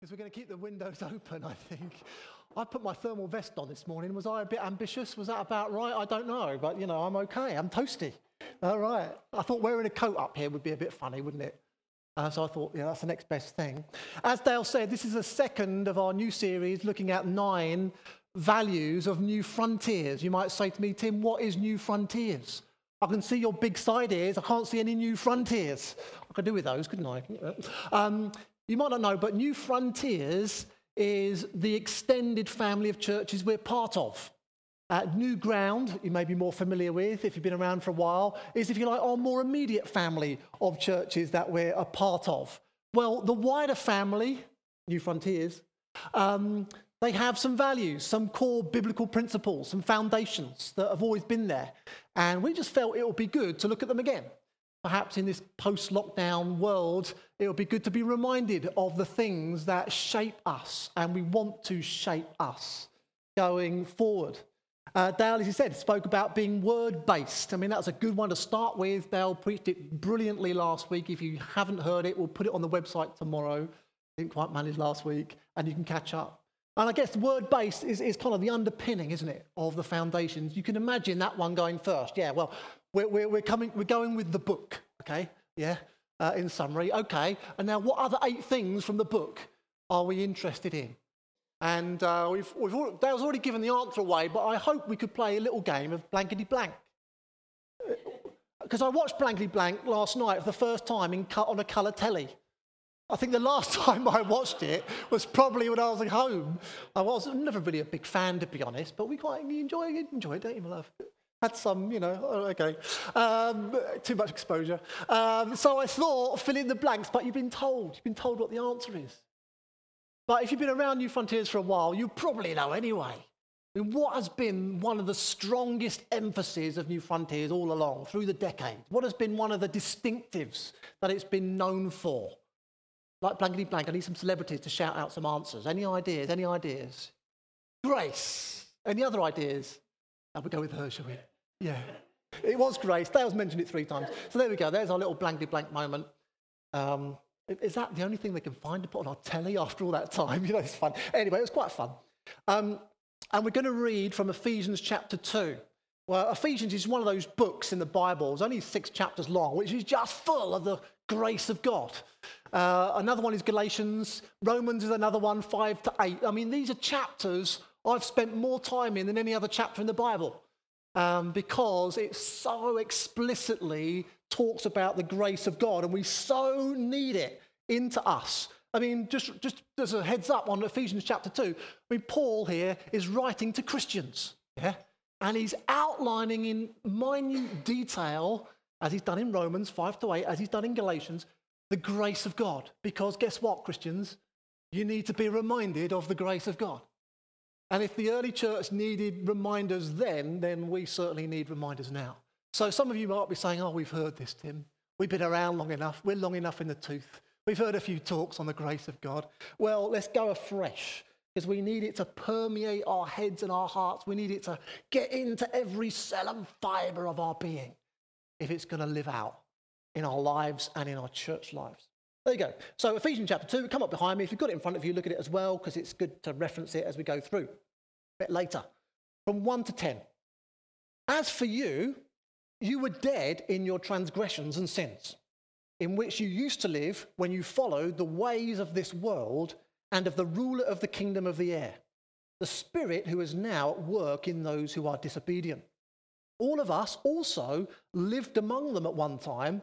because we're going to keep the windows open, I think. I put my thermal vest on this morning. Was I a bit ambitious? Was that about right? I don't know, but you know, I'm okay. I'm toasty. All right. I thought wearing a coat up here would be a bit funny, wouldn't it? Uh, so I thought, yeah, that's the next best thing. As Dale said, this is the second of our new series looking at nine values of new frontiers. You might say to me, Tim, what is new frontiers? I can see your big side ears. I can't see any new frontiers. I could do with those, couldn't I? Um, you might not know, but New Frontiers is the extended family of churches we're part of. Uh, New Ground, you may be more familiar with if you've been around for a while, is, if you like, our more immediate family of churches that we're a part of. Well, the wider family, New Frontiers, um, they have some values, some core biblical principles, some foundations that have always been there. And we just felt it would be good to look at them again. Perhaps in this post lockdown world, it would be good to be reminded of the things that shape us and we want to shape us going forward. Uh, Dale, as you said, spoke about being word based. I mean, that's a good one to start with. Dale preached it brilliantly last week. If you haven't heard it, we'll put it on the website tomorrow. Didn't quite manage last week, and you can catch up. And I guess word based is, is kind of the underpinning, isn't it, of the foundations. You can imagine that one going first. Yeah, well, we're, we're, we're, coming, we're going with the book, okay? Yeah, uh, in summary. Okay, and now what other eight things from the book are we interested in? And uh, we've, we've already, Dale's already given the answer away, but I hope we could play a little game of blankety blank. Because uh, I watched blankety blank last night for the first time in, Cut on a colour telly. I think the last time I watched it was probably when I was at home. I was never really a big fan, to be honest, but we quite enjoy enjoy it don't you, my love? Had some, you know, oh, okay, um, too much exposure. Um, so I thought, fill in the blanks, but you've been told, you've been told what the answer is. But if you've been around New Frontiers for a while, you probably know anyway. I mean, what has been one of the strongest emphases of New Frontiers all along, through the decades? What has been one of the distinctives that it's been known for? Like blankety blank, I need some celebrities to shout out some answers. Any ideas? Any ideas? Grace. Any other ideas? I would go with her, shall we? Yeah. It was great. Dale's mentioned it three times. So there we go. There's our little blankety blank moment. Um, is that the only thing they can find to put on our telly after all that time? You know, it's fun. Anyway, it was quite fun. Um, and we're going to read from Ephesians chapter 2. Well, Ephesians is one of those books in the Bible. It's only six chapters long, which is just full of the grace of God. Uh, another one is Galatians. Romans is another one, five to eight. I mean, these are chapters I've spent more time in than any other chapter in the Bible um, because it so explicitly talks about the grace of God, and we so need it into us. I mean, just, just as a heads up on Ephesians chapter 2, I mean, Paul here is writing to Christians, yeah? And he's outlining in minute detail, as he's done in Romans 5 to 8, as he's done in Galatians, the grace of God. Because guess what, Christians? You need to be reminded of the grace of God. And if the early church needed reminders then, then we certainly need reminders now. So some of you might be saying, oh, we've heard this, Tim. We've been around long enough. We're long enough in the tooth. We've heard a few talks on the grace of God. Well, let's go afresh because we need it to permeate our heads and our hearts. We need it to get into every cell and fiber of our being if it's going to live out in our lives and in our church lives. There you go. So Ephesians chapter 2, come up behind me. If you've got it in front of you, look at it as well, because it's good to reference it as we go through. A bit later. From 1 to 10. As for you, you were dead in your transgressions and sins, in which you used to live when you followed the ways of this world and of the ruler of the kingdom of the air, the spirit who is now at work in those who are disobedient. All of us also lived among them at one time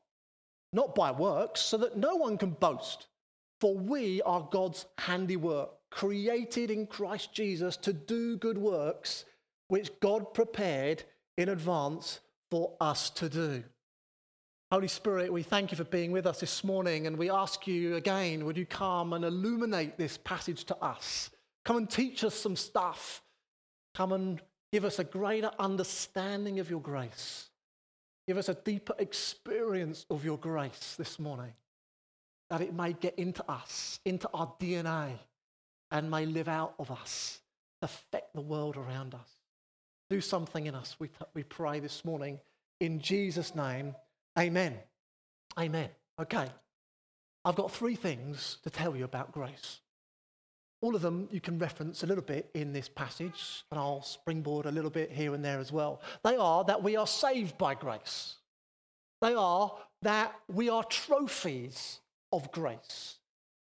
not by works, so that no one can boast. For we are God's handiwork, created in Christ Jesus to do good works, which God prepared in advance for us to do. Holy Spirit, we thank you for being with us this morning, and we ask you again, would you come and illuminate this passage to us? Come and teach us some stuff. Come and give us a greater understanding of your grace. Give us a deeper experience of your grace this morning, that it may get into us, into our DNA, and may live out of us, affect the world around us. Do something in us, we, t- we pray this morning. In Jesus' name, Amen. Amen. Okay. I've got three things to tell you about grace. All of them you can reference a little bit in this passage, and I'll springboard a little bit here and there as well. They are that we are saved by grace. They are that we are trophies of grace.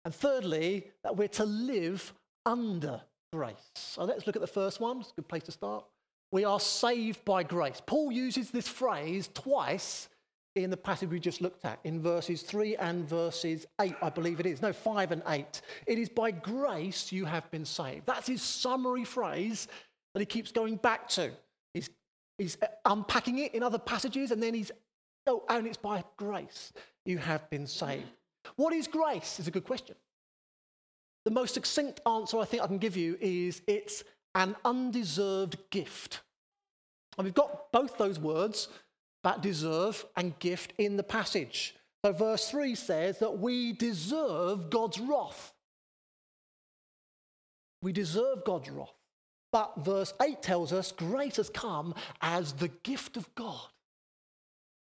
And thirdly, that we're to live under grace. So let's look at the first one. It's a good place to start. We are saved by grace. Paul uses this phrase twice in the passage we just looked at, in verses 3 and verses 8, I believe it is. No, 5 and 8. It is by grace you have been saved. That's his summary phrase that he keeps going back to. He's, he's unpacking it in other passages, and then he's, oh, and it's by grace you have been saved. What is grace? Is a good question. The most succinct answer I think I can give you is it's an undeserved gift. And we've got both those words that deserve and gift in the passage. So, verse 3 says that we deserve God's wrath. We deserve God's wrath. But verse 8 tells us grace has come as the gift of God.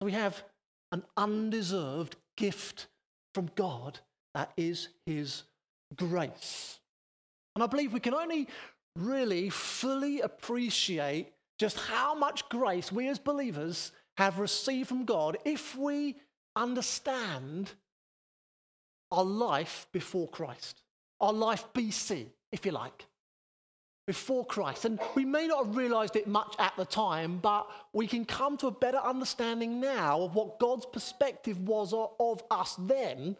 We have an undeserved gift from God that is His grace. And I believe we can only really fully appreciate just how much grace we as believers have received from God if we understand our life before Christ, our life BC, if you like, before Christ. And we may not have realized it much at the time, but we can come to a better understanding now of what God's perspective was of us then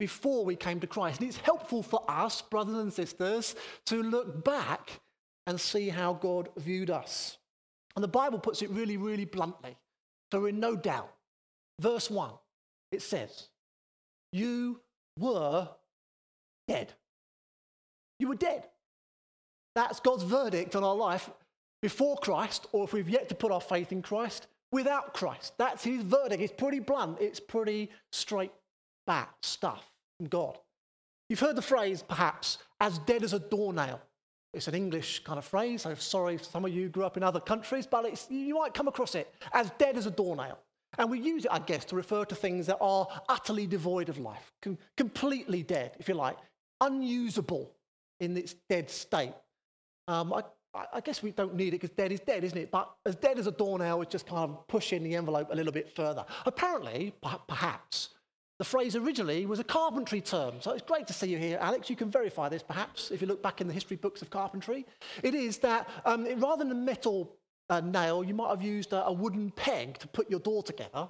before we came to Christ. And it's helpful for us, brothers and sisters, to look back and see how God viewed us. And the Bible puts it really, really bluntly. So we're in no doubt. Verse 1, it says, You were dead. You were dead. That's God's verdict on our life before Christ, or if we've yet to put our faith in Christ, without Christ. That's his verdict. It's pretty blunt, it's pretty straight back stuff from God. You've heard the phrase, perhaps, as dead as a doornail. It's an English kind of phrase. I'm sorry if some of you grew up in other countries, but you might come across it as dead as a doornail. And we use it, I guess, to refer to things that are utterly devoid of life, com- completely dead, if you like, unusable in its dead state. Um, I, I, guess we don't need it because dead is dead, isn't it? But as dead as a doornail is just kind of pushing the envelope a little bit further. Apparently, perhaps, the phrase originally was a carpentry term. So it's great to see you here, Alex. You can verify this perhaps if you look back in the history books of carpentry. It is that um, rather than a metal uh, nail, you might have used a, a wooden peg to put your door together.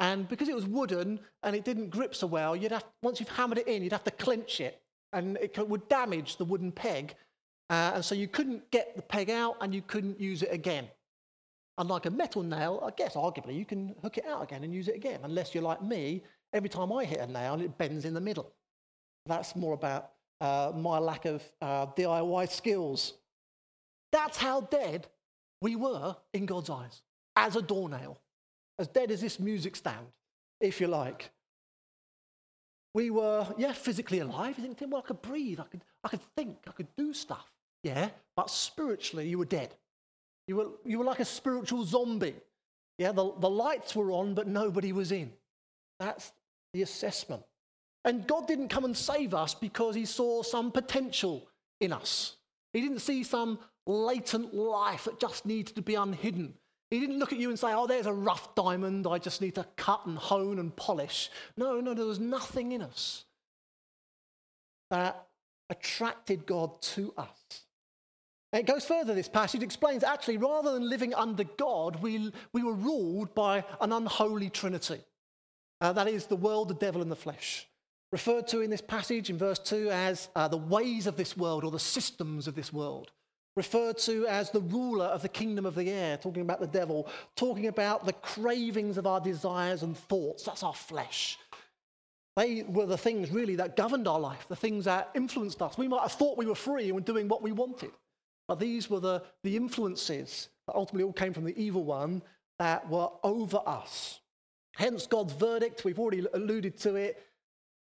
And because it was wooden and it didn't grip so well, you'd have, once you've hammered it in, you'd have to clench it. And it could, would damage the wooden peg. Uh, and so you couldn't get the peg out and you couldn't use it again. Unlike a metal nail, I guess arguably you can hook it out again and use it again, unless you're like me every time I hit a nail, it bends in the middle. That's more about uh, my lack of uh, DIY skills. That's how dead we were in God's eyes, as a doornail, as dead as this music stand, if you like. We were, yeah, physically alive. You think, well, I could breathe, I could, I could think, I could do stuff. Yeah, but spiritually, you were dead. You were, you were like a spiritual zombie. Yeah, the, the lights were on, but nobody was in. That's the assessment. And God didn't come and save us because he saw some potential in us. He didn't see some latent life that just needed to be unhidden. He didn't look at you and say, Oh, there's a rough diamond I just need to cut and hone and polish. No, no, there was nothing in us. that attracted God to us. It goes further, this passage explains actually, rather than living under God, we, we were ruled by an unholy trinity. Uh, that is the world, the devil, and the flesh. Referred to in this passage in verse 2 as uh, the ways of this world or the systems of this world. Referred to as the ruler of the kingdom of the air, talking about the devil, talking about the cravings of our desires and thoughts. That's our flesh. They were the things really that governed our life, the things that influenced us. We might have thought we were free and were doing what we wanted, but these were the, the influences that ultimately all came from the evil one that were over us. Hence God's verdict, we've already alluded to it.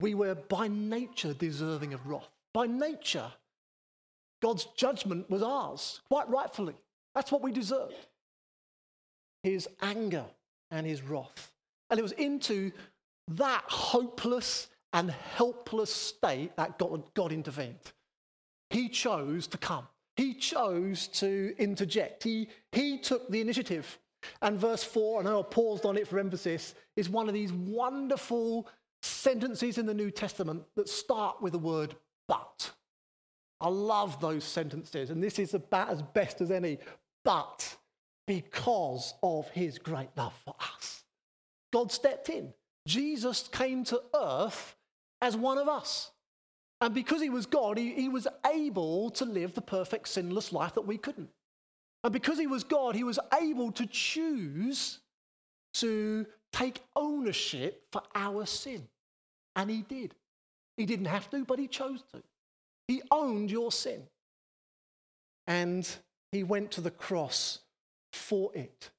We were by nature deserving of wrath. By nature, God's judgment was ours, quite rightfully. That's what we deserved. His anger and his wrath. And it was into that hopeless and helpless state that God, God intervened. He chose to come. He chose to interject. He, he took the initiative. And verse 4, I know I paused on it for emphasis, is one of these wonderful sentences in the New Testament that start with the word but. I love those sentences, and this is about as best as any. But because of his great love for us, God stepped in. Jesus came to earth as one of us. And because he was God, he, he was able to live the perfect sinless life that we couldn't. And because he was God, he was able to choose to take ownership for our sin. And he did. He didn't have to, but he chose to. He owned your sin. And he went to the cross for it.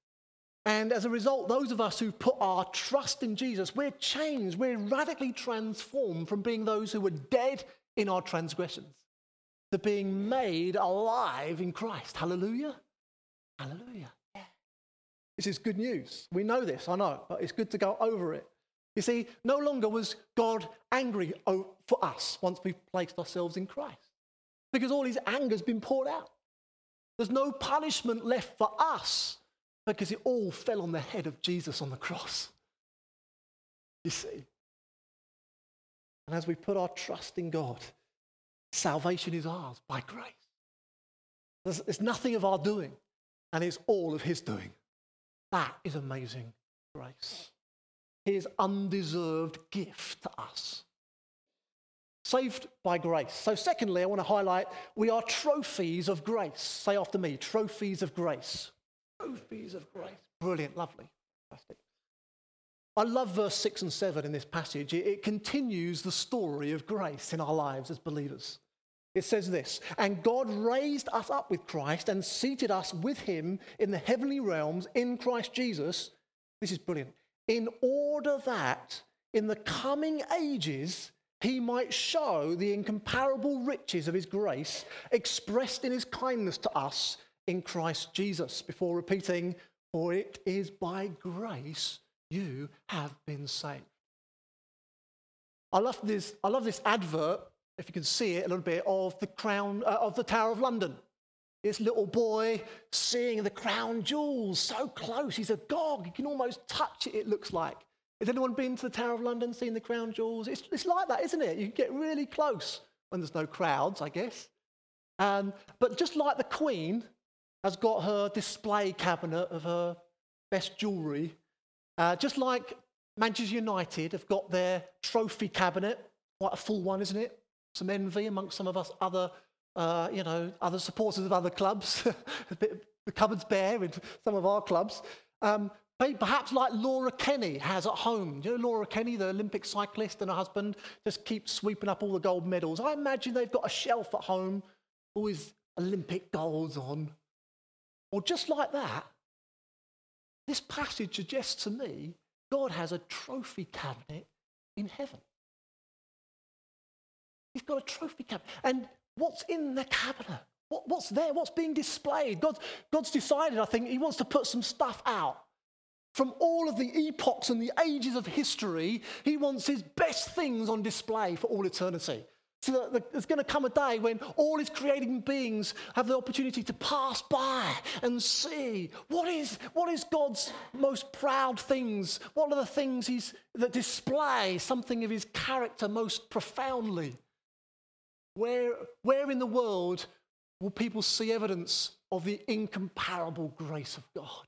And as a result, those of us who put our trust in Jesus, we're changed. We're radically transformed from being those who were dead in our transgressions to being made alive in Christ. Hallelujah. Hallelujah. Yeah. This is good news. We know this, I know, but it's good to go over it. You see, no longer was God angry for us once we've placed ourselves in Christ because all his anger's been poured out. There's no punishment left for us because it all fell on the head of Jesus on the cross. You see? And as we put our trust in God, salvation is ours by grace. There's, it's nothing of our doing, and it's all of His doing. That is amazing grace. His undeserved gift to us. Saved by grace. So, secondly, I want to highlight we are trophies of grace. Say after me trophies of grace trophies of grace. Brilliant, lovely, fantastic. I love verse 6 and 7 in this passage. It, it continues the story of grace in our lives as believers. It says this And God raised us up with Christ and seated us with him in the heavenly realms in Christ Jesus. This is brilliant. In order that in the coming ages he might show the incomparable riches of his grace expressed in his kindness to us in Christ Jesus before repeating, For it is by grace you have been saved. I love this, I love this advert, if you can see it a little bit, of the crown uh, of the Tower of London. This little boy seeing the crown jewels so close. He's a gog. You can almost touch it, it looks like. Has anyone been to the Tower of London, seen the crown jewels? It's, it's like that, isn't it? You get really close when there's no crowds, I guess. Um, but just like the Queen, has got her display cabinet of her best jewellery, uh, just like Manchester United have got their trophy cabinet, quite a full one, isn't it? Some envy amongst some of us other, uh, you know, other supporters of other clubs. the cupboard's bare in some of our clubs. Um, perhaps like Laura Kenny has at home. You know Laura Kenny, the Olympic cyclist, and her husband just keep sweeping up all the gold medals. I imagine they've got a shelf at home, always Olympic golds on. Or just like that, this passage suggests to me God has a trophy cabinet in heaven. He's got a trophy cabinet. And what's in the cabinet? What, what's there? What's being displayed? God, God's decided, I think, He wants to put some stuff out. From all of the epochs and the ages of history, He wants His best things on display for all eternity. So that there's going to come a day when all his creating beings have the opportunity to pass by and see what is, what is God's most proud things? What are the things he's, that display something of his character most profoundly? Where, where in the world will people see evidence of the incomparable grace of God?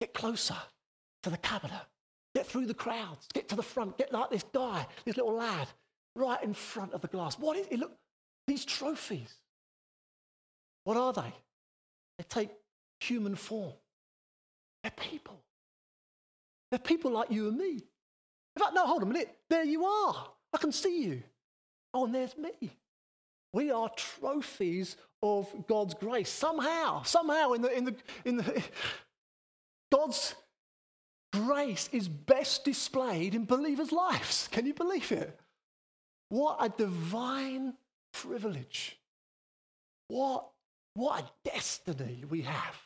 Get closer to the cabinet. Get through the crowds. Get to the front. Get like this guy, this little lad, right in front of the glass. What is it? Look, these trophies. What are they? They take human form. They're people. They're people like you and me. In fact, no, hold on a minute. There you are. I can see you. Oh, and there's me. We are trophies of God's grace. Somehow, somehow in the, in the, in the God's grace is best displayed in believers' lives. Can you believe it? What a divine privilege. What, what a destiny we have.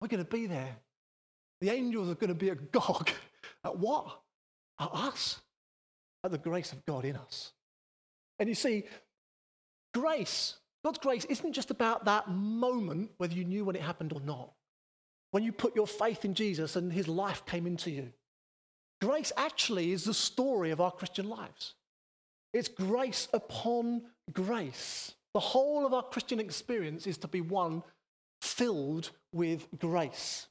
We're going to be there. The angels are going to be agog at what? At us. At the grace of God in us. And you see, grace, God's grace isn't just about that moment, whether you knew when it happened or not. When you put your faith in Jesus and his life came into you. Grace actually is the story of our Christian lives. It's grace upon grace. The whole of our Christian experience is to be one filled with grace.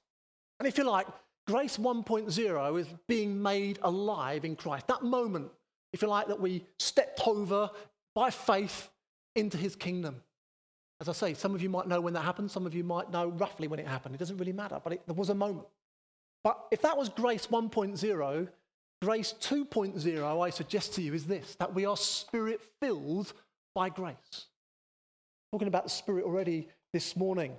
And if you like, grace 1.0 is being made alive in Christ. That moment, if you like, that we stepped over by faith into his kingdom. As I say, some of you might know when that happened, some of you might know roughly when it happened. It doesn't really matter, but it, there was a moment. But if that was grace 1.0, grace 2.0, I suggest to you, is this that we are spirit filled by grace. Talking about the Spirit already this morning.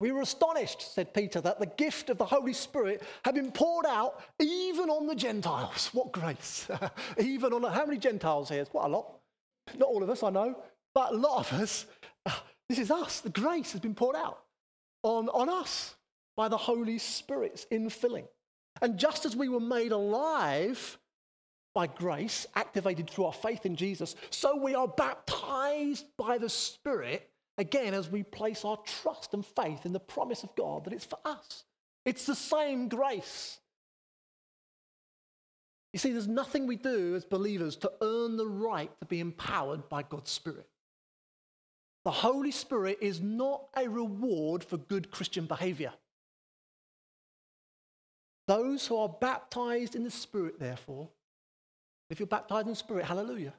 We were astonished, said Peter, that the gift of the Holy Spirit had been poured out even on the Gentiles. What grace! even on how many Gentiles here? Quite a lot. Not all of us, I know, but a lot of us. Uh, this is us. The grace has been poured out on, on us by the Holy Spirit's infilling. And just as we were made alive by grace, activated through our faith in Jesus, so we are baptized by the Spirit again as we place our trust and faith in the promise of God that it's for us. It's the same grace. You see, there's nothing we do as believers to earn the right to be empowered by God's Spirit. The Holy Spirit is not a reward for good Christian behavior. Those who are baptized in the Spirit, therefore, if you're baptized in the Spirit, hallelujah,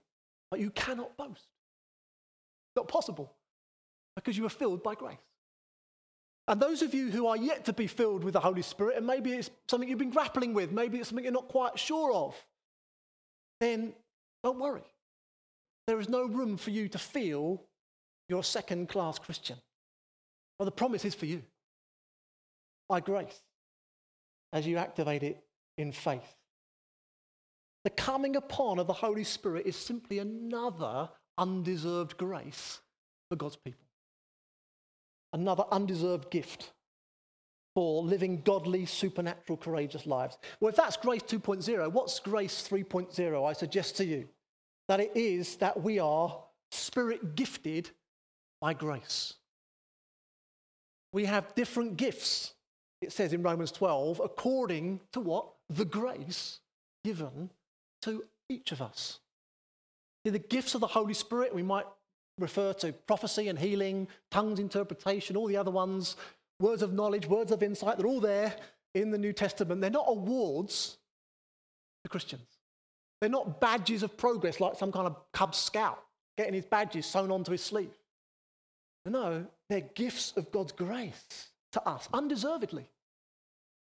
but you cannot boast. Not possible because you are filled by grace. And those of you who are yet to be filled with the Holy Spirit, and maybe it's something you've been grappling with, maybe it's something you're not quite sure of, then don't worry. There is no room for you to feel you're a second class Christian. Well, the promise is for you by grace as you activate it in faith. The coming upon of the Holy Spirit is simply another undeserved grace for God's people another undeserved gift for living godly, supernatural, courageous lives. Well, if that's grace 2.0, what's grace 3.0? I suggest to you that it is that we are spirit gifted by grace. We have different gifts, it says in Romans 12, according to what? The grace given to each of us. The gifts of the Holy Spirit, we might refer to prophecy and healing, tongues interpretation, all the other ones, words of knowledge, words of insight, they're all there in the New Testament. They're not awards to Christians. They're not badges of progress like some kind of Cub Scout getting his badges sewn onto his sleeve. No, they're gifts of God's grace to us, undeservedly.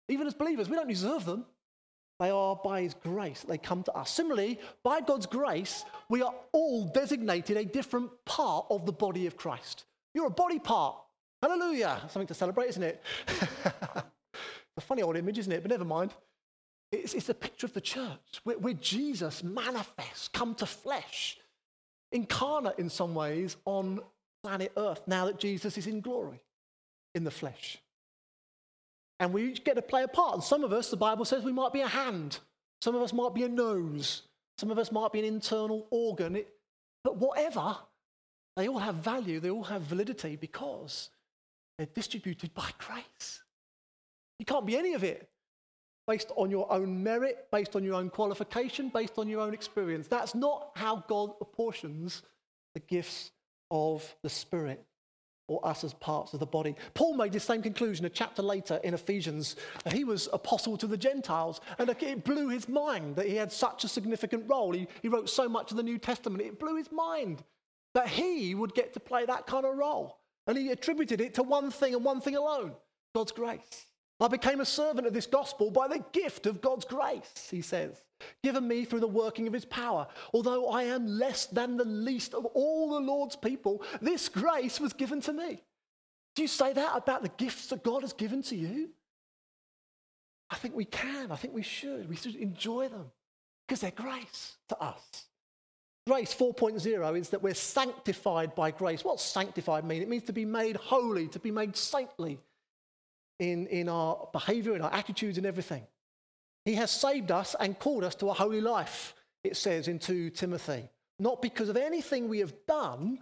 Even as believers, we don't deserve them. They are by His grace, they come to us. Similarly, by God's grace, we are all designated a different part of the body of Christ. You're a body part. Hallelujah. Something to celebrate, isn't it? a funny old image, isn't it? But never mind. It's, it's a picture of the church where, where Jesus manifests, come to flesh, incarnate in some ways on planet Earth now that Jesus is in glory in the flesh. And we each get to play a part. And some of us, the Bible says, we might be a hand. Some of us might be a nose. Some of us might be an internal organ. It, but whatever, they all have value. They all have validity because they're distributed by grace. You can't be any of it based on your own merit, based on your own qualification, based on your own experience. That's not how God apportions the gifts of the Spirit or us as parts of the body. Paul made the same conclusion a chapter later in Ephesians. He was apostle to the Gentiles, and it blew his mind that he had such a significant role. He, he wrote so much of the New Testament, it blew his mind that he would get to play that kind of role. And he attributed it to one thing and one thing alone God's grace. I became a servant of this gospel by the gift of God's grace, he says, given me through the working of his power. Although I am less than the least of all the Lord's people, this grace was given to me. Do you say that about the gifts that God has given to you? I think we can. I think we should. We should enjoy them because they're grace to us. Grace 4.0 is that we're sanctified by grace. What's sanctified mean? It means to be made holy, to be made saintly in, in our behavior, in our attitudes, and everything. He has saved us and called us to a holy life, it says in 2 Timothy, not because of anything we have done,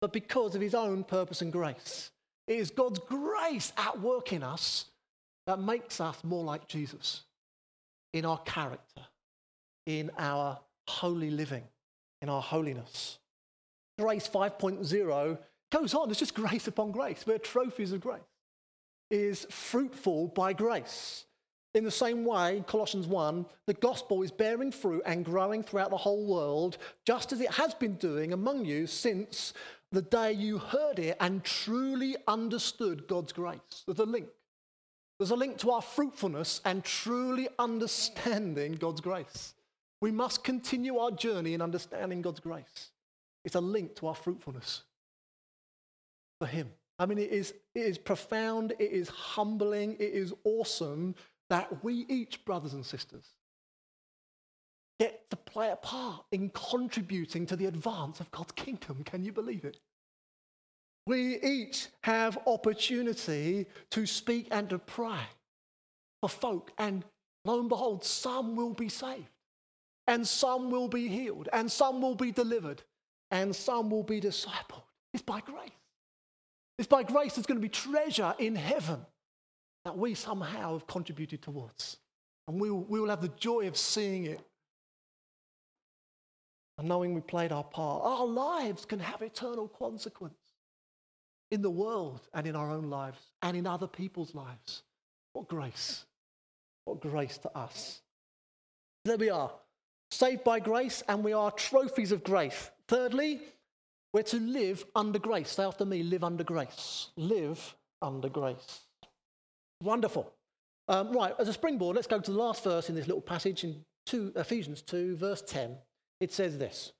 but because of his own purpose and grace. It is God's grace at work in us that makes us more like Jesus in our character, in our holy living, in our holiness. Grace 5.0 goes on, it's just grace upon grace. We're trophies of grace is fruitful by grace. In the same way, Colossians 1, the gospel is bearing fruit and growing throughout the whole world, just as it has been doing among you since the day you heard it and truly understood God's grace. There's a link. There's a link to our fruitfulness and truly understanding God's grace. We must continue our journey in understanding God's grace. It's a link to our fruitfulness for Him. I mean, it is, it is profound, it is humbling, it is awesome that we each, brothers and sisters, get to play a part in contributing to the advance of God's kingdom. Can you believe it? We each have opportunity to speak and to pray for folk, and lo and behold, some will be saved, and some will be healed, and some will be delivered, and some will be discipled. It's by grace. It's by grace there's going to be treasure in heaven that we somehow have contributed towards. And we will, we will have the joy of seeing it and knowing we played our part. Our lives can have eternal consequence in the world and in our own lives and in other people's lives. What grace! What grace to us. There we are, saved by grace, and we are trophies of grace. Thirdly, we're to live under grace. Say after me, live under grace. Live under grace. Wonderful. Um, right, as a springboard, let's go to the last verse in this little passage in two, Ephesians 2, verse 10. It says this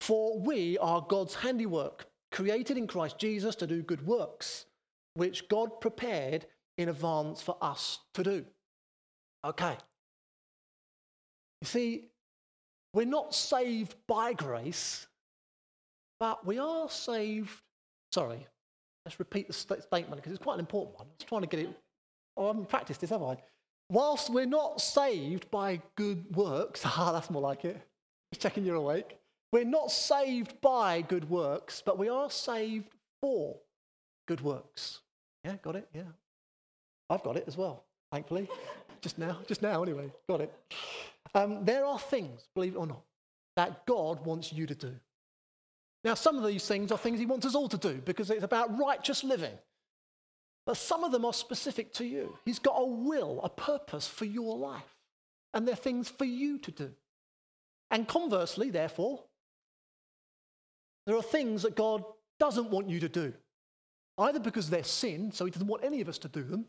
For we are God's handiwork, created in Christ Jesus to do good works, which God prepared in advance for us to do. Okay. You see, we're not saved by grace, but we are saved. Sorry, let's repeat the st- statement because it's quite an important one. I was trying to get it. Oh, I haven't practiced this, have I? Whilst we're not saved by good works, ah, that's more like it. Just checking you're awake. We're not saved by good works, but we are saved for good works. Yeah, got it? Yeah. I've got it as well, thankfully. just now, just now, anyway. Got it. Um, there are things, believe it or not, that God wants you to do. Now, some of these things are things he wants us all to do because it's about righteous living. But some of them are specific to you. He's got a will, a purpose for your life. And they're things for you to do. And conversely, therefore, there are things that God doesn't want you to do, either because they're sin, so he doesn't want any of us to do them,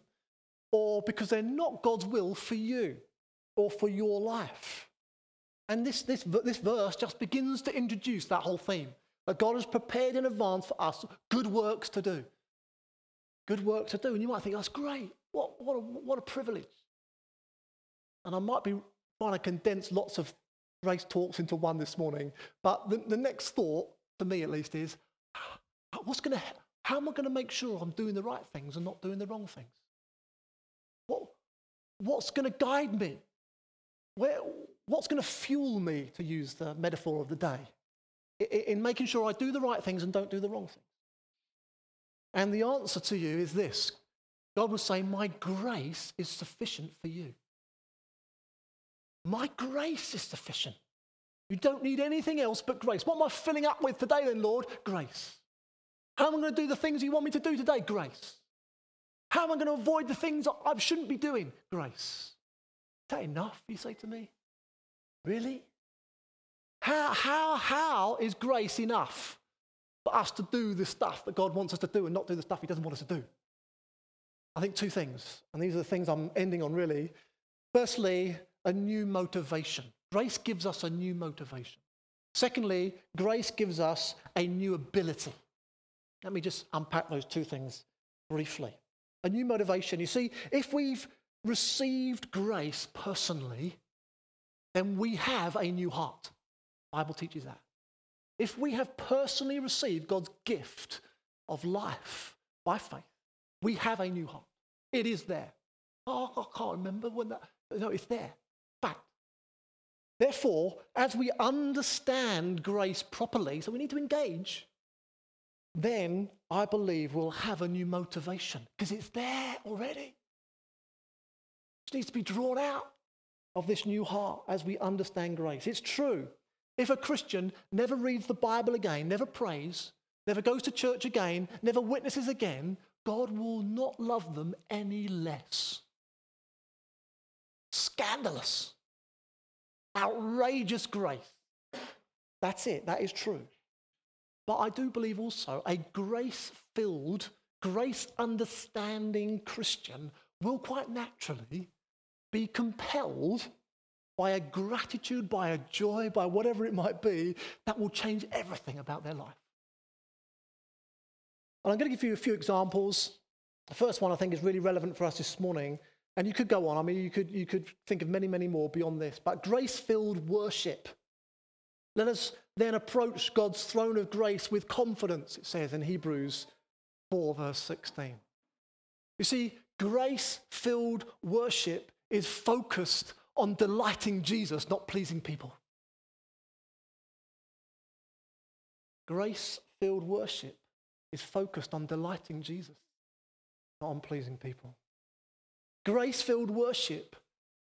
or because they're not God's will for you or for your life. And this, this, this verse just begins to introduce that whole theme that God has prepared in advance for us good works to do. Good work to do. And you might think, that's great. What, what, a, what a privilege. And I might be trying to condense lots of grace talks into one this morning. But the, the next thought, for me at least, is what's going to, how am I going to make sure I'm doing the right things and not doing the wrong things? What, what's going to guide me? Where, what's going to fuel me, to use the metaphor of the day? In making sure I do the right things and don't do the wrong things? And the answer to you is this God will say, My grace is sufficient for you. My grace is sufficient. You don't need anything else but grace. What am I filling up with today, then, Lord? Grace. How am I going to do the things you want me to do today? Grace. How am I going to avoid the things I shouldn't be doing? Grace. Is that enough, you say to me? Really? How, how, how is grace enough for us to do the stuff that God wants us to do and not do the stuff He doesn't want us to do? I think two things, and these are the things I'm ending on really. Firstly, a new motivation. Grace gives us a new motivation. Secondly, grace gives us a new ability. Let me just unpack those two things briefly. A new motivation. You see, if we've received grace personally, then we have a new heart. Bible teaches that. If we have personally received God's gift of life by faith, we have a new heart. It is there. Oh, I can't remember when that. No, it's there. Fact. Therefore, as we understand grace properly, so we need to engage, then I believe we'll have a new motivation because it's there already. It needs to be drawn out of this new heart as we understand grace. It's true. If a Christian never reads the Bible again, never prays, never goes to church again, never witnesses again, God will not love them any less. Scandalous. Outrageous grace. That's it. That is true. But I do believe also a grace filled, grace understanding Christian will quite naturally be compelled by a gratitude, by a joy, by whatever it might be, that will change everything about their life. And I'm going to give you a few examples. The first one I think is really relevant for us this morning. And you could go on. I mean, you could, you could think of many, many more beyond this. But grace filled worship. Let us then approach God's throne of grace with confidence, it says in Hebrews 4, verse 16. You see, grace filled worship is focused on delighting Jesus, not pleasing people. Grace filled worship is focused on delighting Jesus, not on pleasing people. Grace filled worship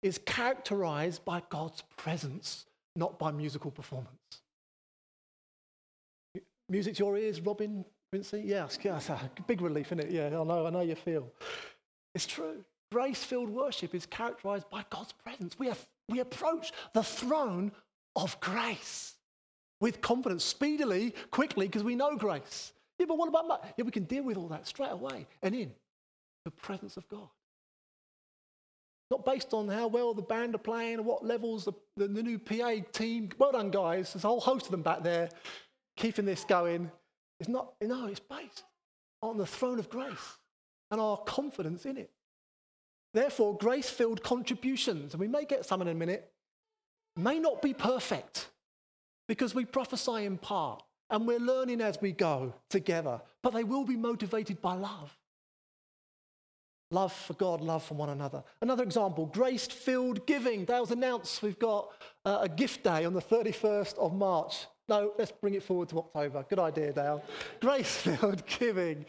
is characterized by God's presence, not by musical performance. Music to your ears, Robin, Vincent? Yes, yes, big relief, isn't it? Yeah, I know, I know you feel. It's true. Grace filled worship is characterized by God's presence. We, have, we approach the throne of grace with confidence, speedily, quickly, because we know grace. Yeah, but what about that? Yeah, we can deal with all that straight away and in the presence of God. Not based on how well the band are playing or what levels the, the, the new PA team. Well done, guys. There's a whole host of them back there keeping this going. It's not, no, it's based on the throne of grace and our confidence in it. Therefore, grace filled contributions, and we may get some in a minute, may not be perfect because we prophesy in part and we're learning as we go together, but they will be motivated by love. Love for God, love for one another. Another example, grace filled giving. Dale's announced we've got uh, a gift day on the 31st of March. No, let's bring it forward to October. Good idea, Dale. grace filled giving.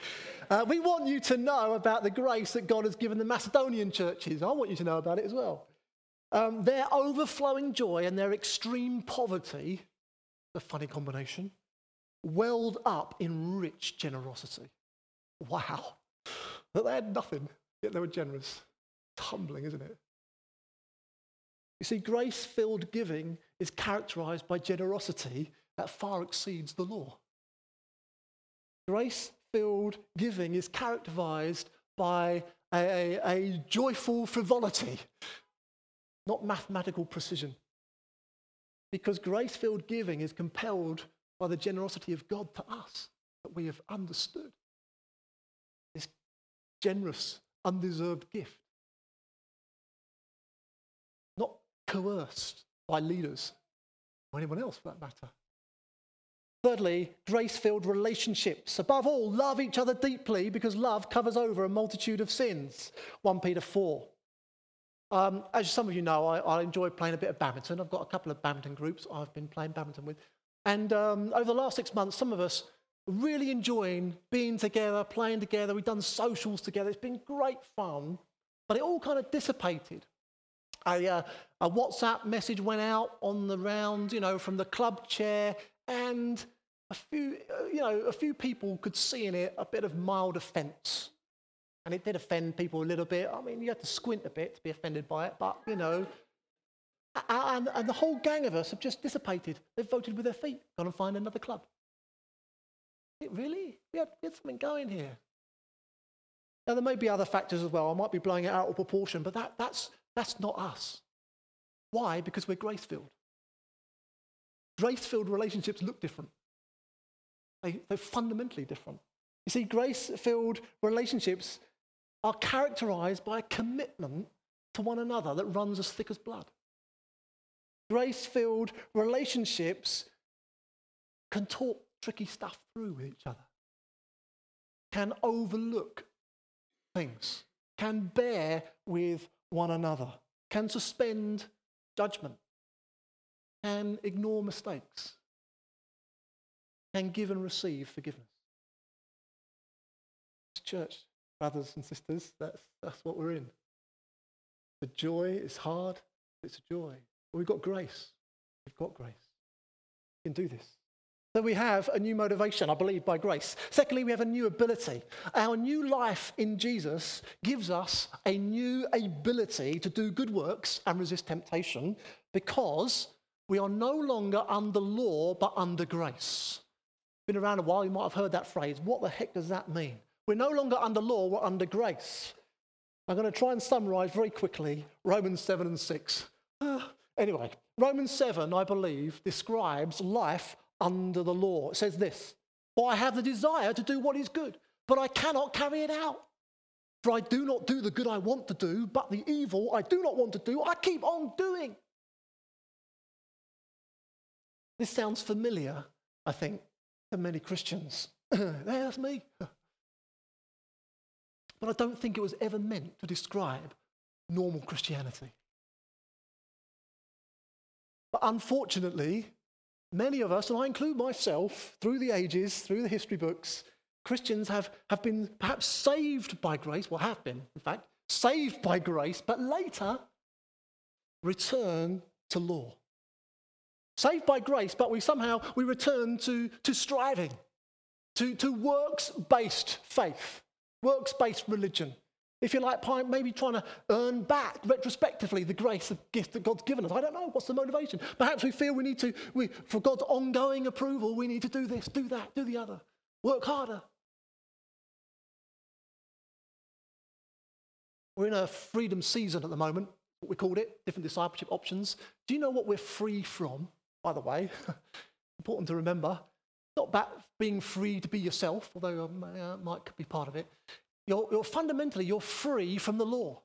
Uh, we want you to know about the grace that God has given the Macedonian churches. I want you to know about it as well. Um, their overflowing joy and their extreme poverty, a funny combination, welled up in rich generosity. Wow. That they had nothing, yet they were generous. Tumbling, isn't it? You see, grace filled giving is characterized by generosity that far exceeds the law. Grace filled giving is characterized by a, a, a, joyful frivolity, not mathematical precision. Because grace filled giving is compelled by the generosity of God to us that we have understood. This generous, undeserved gift. Not coerced by leaders or anyone else for that matter. Thirdly, grace filled relationships. Above all, love each other deeply because love covers over a multitude of sins. 1 Peter 4. Um, as some of you know, I, I, enjoy playing a bit of badminton. I've got a couple of badminton groups I've been playing badminton with. And um, over the last six months, some of us really enjoying being together, playing together. We've done socials together. It's been great fun, but it all kind of dissipated A, uh, a WhatsApp message went out on the round, you know, from the club chair, and a few, uh, you know, a few people could see in it a bit of mild offence. And it did offend people a little bit. I mean, you had to squint a bit to be offended by it, but, you know. And, and the whole gang of us have just dissipated. They've voted with their feet, gone and find another club. It really? We had, we had something going here. Now, there may be other factors as well. I might be blowing it out of proportion, but that, that's, that's not us. Why? Because we're grace filled. Grace filled relationships look different, they, they're fundamentally different. You see, grace filled relationships are characterized by a commitment to one another that runs as thick as blood. Grace filled relationships can talk tricky stuff through with each other, can overlook things, can bear with one another, can suspend judgment, can ignore mistakes, can give and receive forgiveness. Church, brothers and sisters, that's, that's what we're in. The joy is hard, it's a joy. But we've got grace. We've got grace. We can do this. So we have a new motivation, I believe, by grace. Secondly, we have a new ability. Our new life in Jesus gives us a new ability to do good works and resist temptation because we are no longer under law but under grace. Been around a while, you might have heard that phrase. What the heck does that mean? We're no longer under law, we're under grace. I'm going to try and summarize very quickly Romans 7 and 6. Uh, anyway, Romans 7, I believe, describes life under the law. It says this For I have the desire to do what is good, but I cannot carry it out. For I do not do the good I want to do, but the evil I do not want to do, I keep on doing. This sounds familiar, I think, to many Christians. That's me. But I don't think it was ever meant to describe normal Christianity. But unfortunately, many of us, and I include myself, through the ages, through the history books, Christians have, have been perhaps saved by grace, well, have been, in fact, saved by grace, but later return to law. Saved by grace, but we somehow we return to, to striving, to, to works-based faith, works-based religion, if you like, maybe trying to earn back retrospectively the grace of gift that God's given us. I don't know. What's the motivation? Perhaps we feel we need to, we, for God's ongoing approval, we need to do this, do that, do the other, work harder. We're in a freedom season at the moment, what we called it, different discipleship options. Do you know what we're free from, by the way? Important to remember. Not about being free to be yourself, although uh, might be part of it. You're, you're fundamentally, you're free from the law.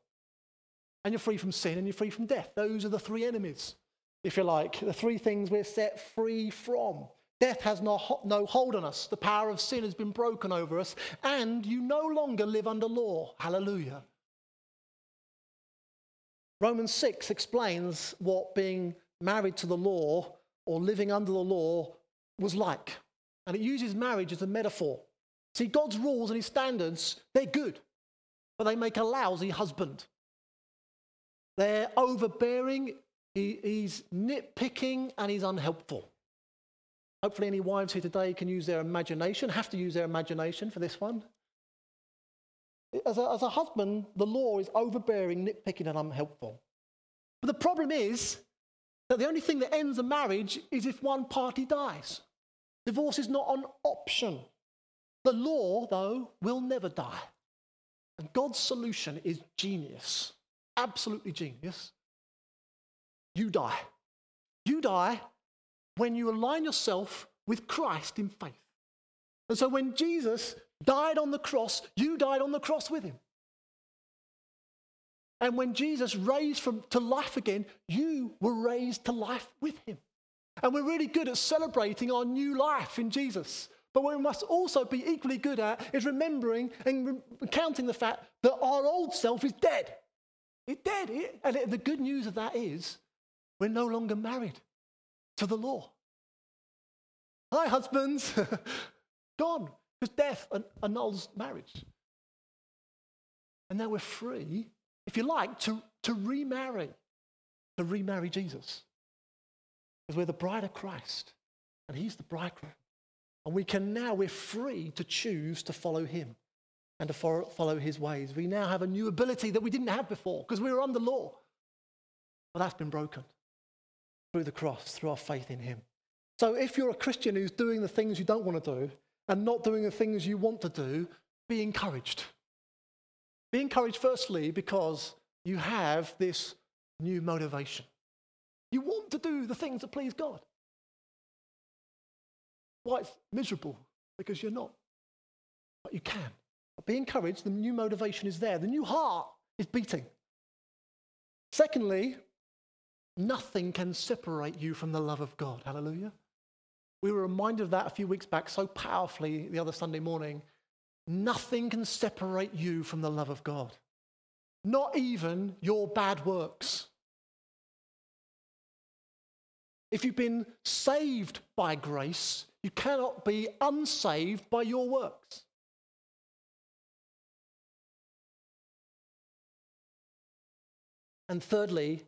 And you're free from sin and you're free from death. Those are the three enemies, if you like, the three things we're set free from. Death has no, no hold on us. The power of sin has been broken over us, and you no longer live under law. Hallelujah. Romans 6 explains what being married to the law or living under the law was like. And it uses marriage as a metaphor. See, God's rules and his standards, they're good, but they make a lousy husband. They're overbearing, he, he's nitpicking, and he's unhelpful. Hopefully, any wives here today can use their imagination, have to use their imagination for this one. As a, as a husband, the law is overbearing, nitpicking, and unhelpful. But the problem is that the only thing that ends a marriage is if one party dies. Divorce is not an option. The law, though, will never die. And God's solution is genius, absolutely genius. You die. You die when you align yourself with Christ in faith. And so when Jesus died on the cross, you died on the cross with him. And when Jesus raised from, to life again, you were raised to life with him. And we're really good at celebrating our new life in Jesus. But what we must also be equally good at is remembering and counting the fact that our old self is dead. It's dead. And the good news of that is we're no longer married to the law. Hi, husbands. Gone. Because death annuls marriage. And now we're free, if you like, to, to remarry. to remarry Jesus. Because we're the bride of Christ and he's the bridegroom. And we can now, we're free to choose to follow him and to follow his ways. We now have a new ability that we didn't have before because we were under law. But that's been broken through the cross, through our faith in him. So if you're a Christian who's doing the things you don't want to do and not doing the things you want to do, be encouraged. Be encouraged, firstly, because you have this new motivation. You want to do the things that please God. Why it's miserable? Because you're not. But you can. But be encouraged, the new motivation is there, the new heart is beating. Secondly, nothing can separate you from the love of God. Hallelujah. We were reminded of that a few weeks back so powerfully the other Sunday morning. Nothing can separate you from the love of God, not even your bad works. If you've been saved by grace, you cannot be unsaved by your works. And thirdly,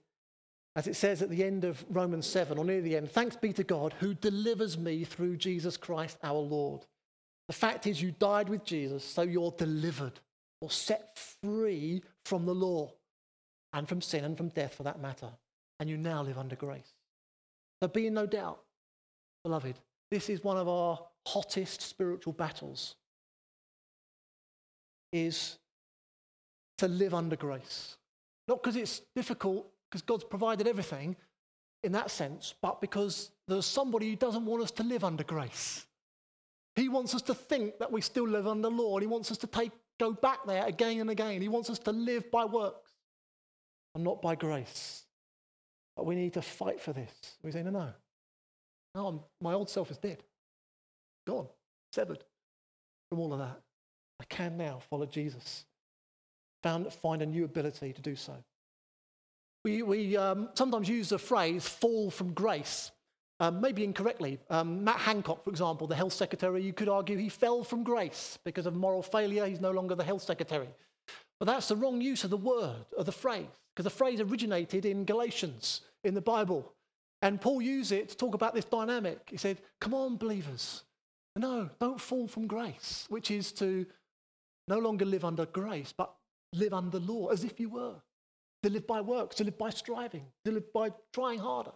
as it says at the end of Romans 7, or near the end, thanks be to God who delivers me through Jesus Christ our Lord. The fact is, you died with Jesus, so you're delivered or set free from the law and from sin and from death for that matter. And you now live under grace. So be in no doubt, beloved, this is one of our hottest spiritual battles is to live under grace. Not because it's difficult, because God's provided everything in that sense, but because there's somebody who doesn't want us to live under grace. He wants us to think that we still live under law, and he wants us to take, go back there again and again. He wants us to live by works and not by grace. But we need to fight for this. We say, no, no. No, I'm, my old self is dead, gone, severed from all of that. I can now follow Jesus. Found, find a new ability to do so. We, we um, sometimes use the phrase fall from grace um, maybe incorrectly. Um, Matt Hancock, for example, the health secretary, you could argue he fell from grace because of moral failure. He's no longer the health secretary. But that's the wrong use of the word, of the phrase, because the phrase originated in Galatians in the Bible. And Paul used it to talk about this dynamic. He said, Come on, believers. No, don't fall from grace, which is to no longer live under grace, but live under law as if you were. To live by works, to live by striving, to live by trying harder.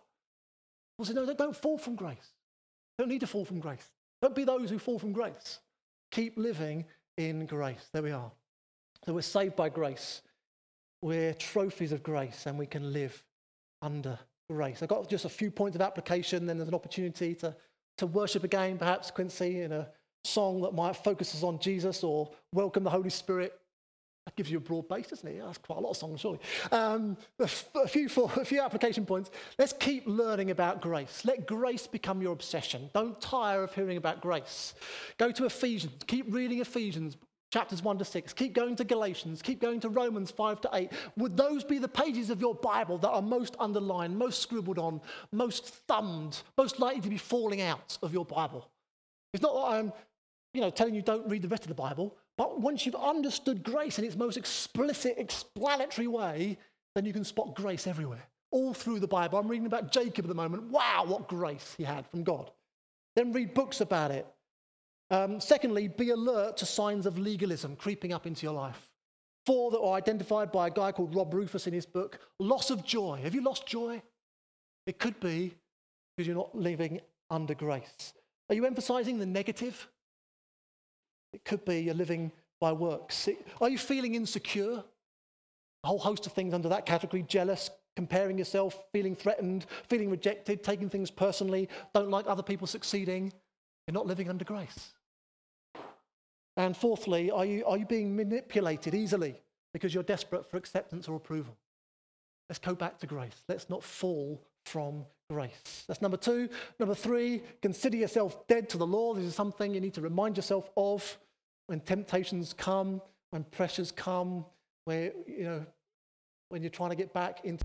Paul said, no, don't fall from grace. Don't need to fall from grace. Don't be those who fall from grace. Keep living in grace. There we are. So we're saved by grace. We're trophies of grace and we can live under grace. I've got just a few points of application, then there's an opportunity to, to worship again, perhaps, Quincy, in a song that might focuses on Jesus or welcome the Holy Spirit gives you a broad base, doesn't it? That's quite a lot of songs, surely. Um, a, few, for, a few application points. Let's keep learning about grace. Let grace become your obsession. Don't tire of hearing about grace. Go to Ephesians. Keep reading Ephesians, chapters 1 to 6. Keep going to Galatians. Keep going to Romans 5 to 8. Would those be the pages of your Bible that are most underlined, most scribbled on, most thumbed, most likely to be falling out of your Bible? It's not that I'm you know, telling you don't read the rest of the Bible. But once you've understood grace in its most explicit, explanatory way, then you can spot grace everywhere, all through the Bible. I'm reading about Jacob at the moment. Wow, what grace he had from God. Then read books about it. Um, secondly, be alert to signs of legalism creeping up into your life. Four that are identified by a guy called Rob Rufus in his book loss of joy. Have you lost joy? It could be because you're not living under grace. Are you emphasizing the negative? It could be you're living by works. Are you feeling insecure? A whole host of things under that category jealous, comparing yourself, feeling threatened, feeling rejected, taking things personally, don't like other people succeeding. You're not living under grace. And fourthly, are you, are you being manipulated easily because you're desperate for acceptance or approval? Let's go back to grace. Let's not fall from grace. That's number two. Number three, consider yourself dead to the law. This is something you need to remind yourself of when temptations come, when pressures come, where, you know, when you're trying to get back into.